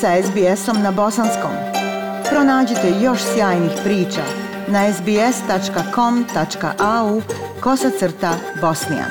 sa SBS-om na bosanskom. Pronađite još sjajnih priča na sbs.com.au kosacrta bosnijan.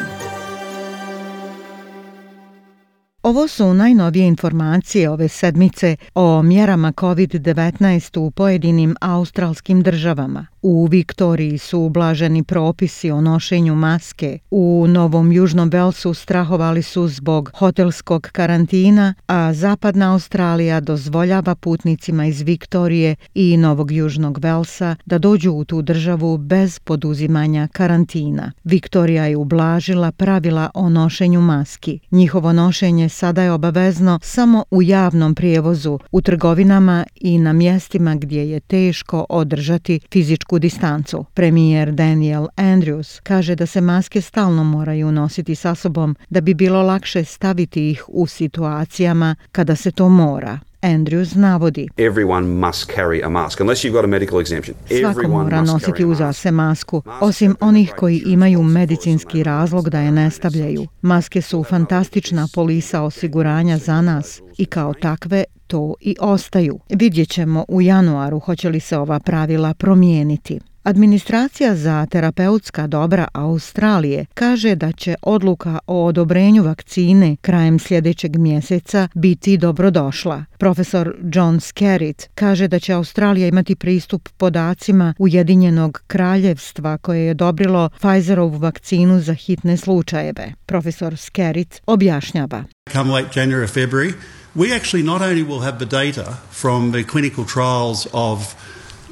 Ovo su najnovije informacije ove sedmice o mjerama COVID-19 u pojedinim australskim državama. U Viktoriji su ublaženi propisi o nošenju maske. U Novom Južnom Velsu strahovali su zbog hotelskog karantina, a Zapadna Australija dozvoljava putnicima iz Viktorije i Novog Južnog Velsa da dođu u tu državu bez poduzimanja karantina. Viktorija je ublažila pravila o nošenju maski. Njihovo nošenje sada je obavezno samo u javnom prijevozu, u trgovinama i na mjestima gdje je teško održati fizičku fizičku distancu. Premijer Daniel Andrews kaže da se maske stalno moraju nositi sa sobom da bi bilo lakše staviti ih u situacijama kada se to mora. Andrews navodi. Everyone must carry a mask unless you've got a medical exemption. Svako mora nositi uza se masku, osim onih koji imaju medicinski razlog da je ne stavljaju. Maske su fantastična polisa osiguranja za nas i kao takve to i ostaju. Vidjet ćemo u januaru hoće li se ova pravila promijeniti. Administracija za terapeutska dobra Australije kaže da će odluka o odobrenju vakcine krajem sljedećeg mjeseca biti dobrodošla. Profesor John Skerritt kaže da će Australija imati pristup podacima Ujedinjenog kraljevstva koje je odobrilo Pfizerovu vakcinu za hitne slučajeve. Profesor Skerritt objašnjava. Come late January, February, we actually not only will have the data from the clinical trials of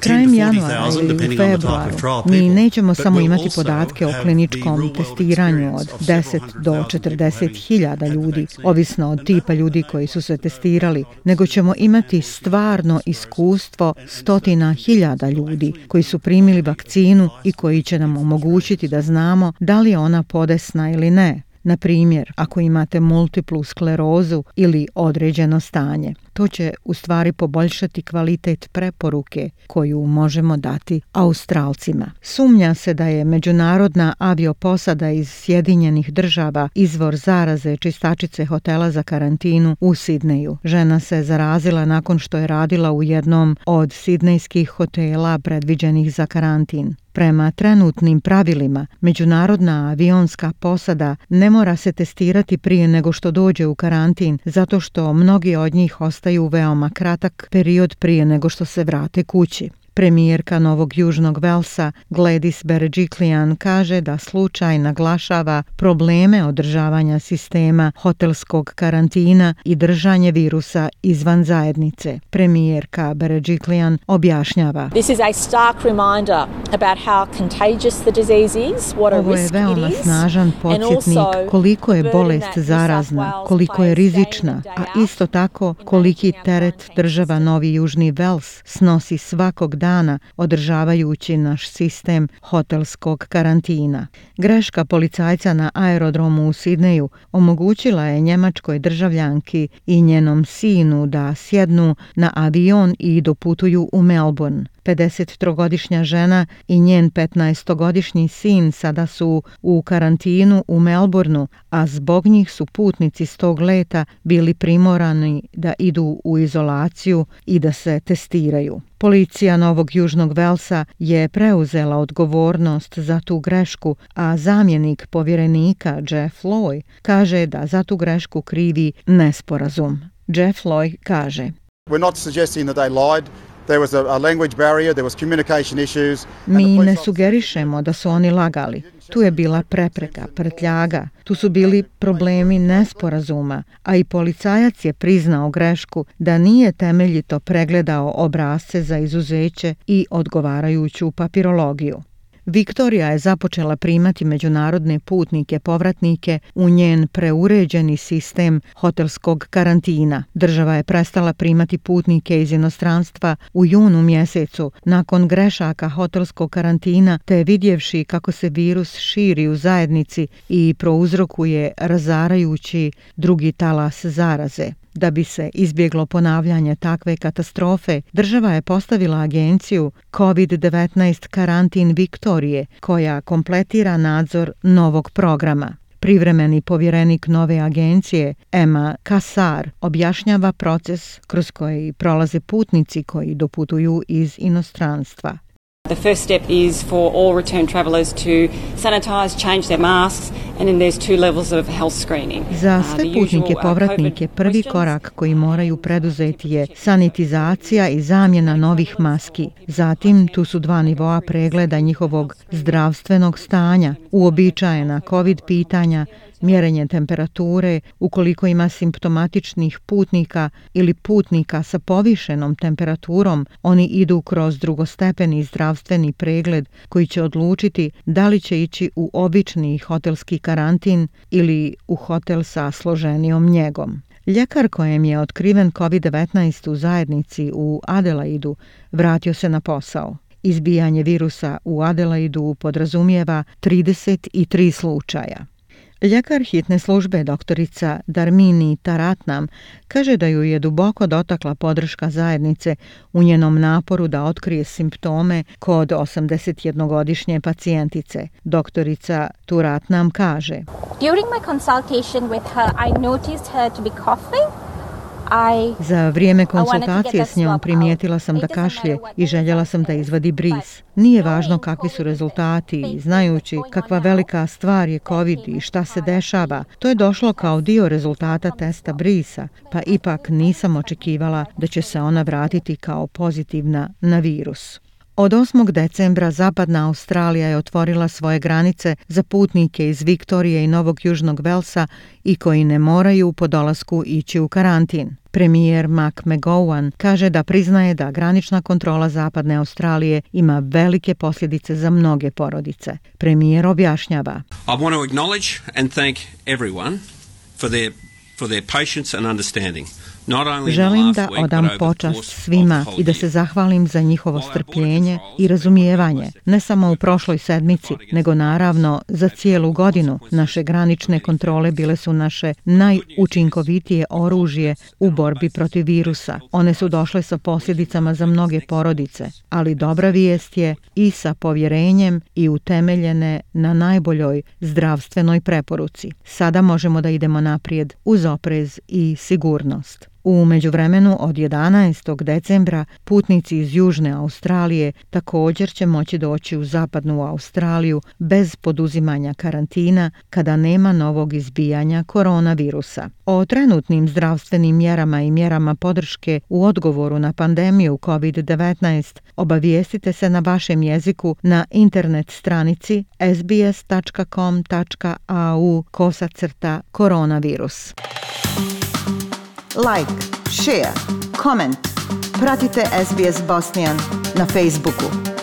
Krajem januara ili u februaru mi nećemo samo imati podatke o kliničkom testiranju od 10 do 40 hiljada ljudi, ovisno od tipa ljudi koji su se testirali, nego ćemo imati stvarno iskustvo stotina hiljada ljudi koji su primili vakcinu i koji će nam omogućiti da znamo da li je ona podesna ili ne. Na primjer, ako imate multiplu sklerozu ili određeno stanje, to će u stvari poboljšati kvalitet preporuke koju možemo dati Australcima. Sumnja se da je međunarodna avioposada iz Sjedinjenih država izvor zaraze čistačice hotela za karantinu u Sidneju. Žena se zarazila nakon što je radila u jednom od sidnejskih hotela predviđenih za karantin. Prema trenutnim pravilima, međunarodna avionska posada ne mora se testirati prije nego što dođe u karantin, zato što mnogi od njih ostaju veoma kratak period prije nego što se vrate kući. Premijerka Novog Južnog Velsa Gladys Berejiklian kaže da slučaj naglašava probleme održavanja sistema hotelskog karantina i držanje virusa izvan zajednice. Premijerka Berejiklian objašnjava. This is a stark reminder about how contagious the disease is, what a Ovo je veoma snažan podsjetnik koliko je bolest zarazna, koliko je rizična, a isto tako koliki teret država Novi Južni Vels snosi svakog dana dana, održavajući naš sistem hotelskog karantina. Greška policajca na aerodromu u Sidneju omogućila je njemačkoj državljanki i njenom sinu da sjednu na avion i doputuju u Melbourne. 53-godišnja žena i njen 15-godišnji sin sada su u karantinu u Melbourneu, a zbog njih su putnici s tog leta bili primorani da idu u izolaciju i da se testiraju. Policija Novog Južnog Velsa je preuzela odgovornost za tu grešku, a zamjenik povjerenika Jeff Loy kaže da za tu grešku krivi nesporazum. Jeff Loy kaže We're not suggesting that they lied. Mi ne sugerišemo da su oni lagali. Tu je bila prepreka, prtljaga, tu su bili problemi nesporazuma, a i policajac je priznao grešku da nije temeljito pregledao obrazce za izuzeće i odgovarajuću papirologiju. Viktorija je započela primati međunarodne putnike povratnike u njen preuređeni sistem hotelskog karantina. Država je prestala primati putnike iz inostranstva u junu mjesecu nakon grešaka hotelskog karantina te vidjevši kako se virus širi u zajednici i prouzrokuje razarajući drugi talas zaraze. Da bi se izbjeglo ponavljanje takve katastrofe, država je postavila agenciju COVID-19 karantin Viktorije, koja kompletira nadzor novog programa. Privremeni povjerenik nove agencije Emma Kassar objašnjava proces kroz koji prolaze putnici koji doputuju iz inostranstva. The first step is for all return travellers to sanitize, change their masks, and then there's two levels of health screening. Za uh, sve putnike uh, povratnike prvi korak koji moraju preduzeti je sanitizacija i zamjena novih maski. Zatim tu su dva nivoa pregleda njihovog zdravstvenog stanja, uobičajena COVID pitanja mjerenje temperature, ukoliko ima simptomatičnih putnika ili putnika sa povišenom temperaturom, oni idu kroz drugostepeni zdravstveni pregled koji će odlučiti da li će ići u obični hotelski karantin ili u hotel sa složenijom njegom. Ljekar kojem je otkriven COVID-19 u zajednici u Adelaidu vratio se na posao. Izbijanje virusa u Adelaidu podrazumijeva 33 slučaja. Ljekar hitne službe doktorica Darmini Taratnam kaže da ju je duboko dotakla podrška zajednice u njenom naporu da otkrije simptome kod 81-godišnje pacijentice. Doktorica Turatnam kaže During my consultation with her, I noticed her to be coughing Za vrijeme konsultacije s njom primijetila sam da kašlje i željela sam da izvadi bris. Nije važno kakvi su rezultati, znajući kakva velika stvar je COVID i šta se dešava. To je došlo kao dio rezultata testa brisa, pa ipak nisam očekivala da će se ona vratiti kao pozitivna na virus. Od 8. decembra Zapadna Australija je otvorila svoje granice za putnike iz Viktorije i Novog Južnog Velsa i koji ne moraju po dolasku ići u karantin. Premijer Mac McGowan kaže da priznaje da granična kontrola Zapadne Australije ima velike posljedice za mnoge porodice. Premijer objašnjava. I want to acknowledge and thank everyone for their, for their patience and understanding. Želim da odam počast svima i da se zahvalim za njihovo strpljenje i razumijevanje, ne samo u prošloj sedmici, nego naravno za cijelu godinu. Naše granične kontrole bile su naše najučinkovitije oružje u borbi protiv virusa. One su došle sa posljedicama za mnoge porodice, ali dobra vijest je i sa povjerenjem i utemeljene na najboljoj zdravstvenoj preporuci. Sada možemo da idemo naprijed uz oprez i sigurnost. U međuvremenu od 11. decembra putnici iz Južne Australije također će moći doći u zapadnu Australiju bez poduzimanja karantina kada nema novog izbijanja koronavirusa. O trenutnim zdravstvenim mjerama i mjerama podrške u odgovoru na pandemiju COVID-19 obavijestite se na vašem jeziku na internet stranici sbs.com.au kosacrta koronavirus like, share, comment. Pratite SBS Bosnian na Facebooku.